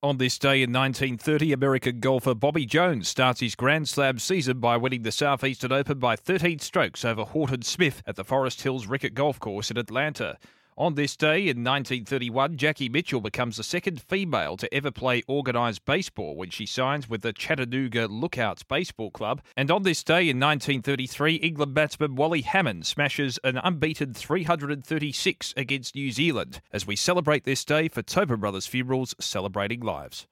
On this day in 1930, American golfer Bobby Jones starts his Grand Slam season by winning the Southeastern Open by 13 strokes over Horton Smith at the Forest Hills Ricker Golf Course in Atlanta. On this day in 1931, Jackie Mitchell becomes the second female to ever play organised baseball when she signs with the Chattanooga Lookouts Baseball Club. And on this day in 1933, England batsman Wally Hammond smashes an unbeaten 336 against New Zealand as we celebrate this day for Tobin Brothers Funerals celebrating lives.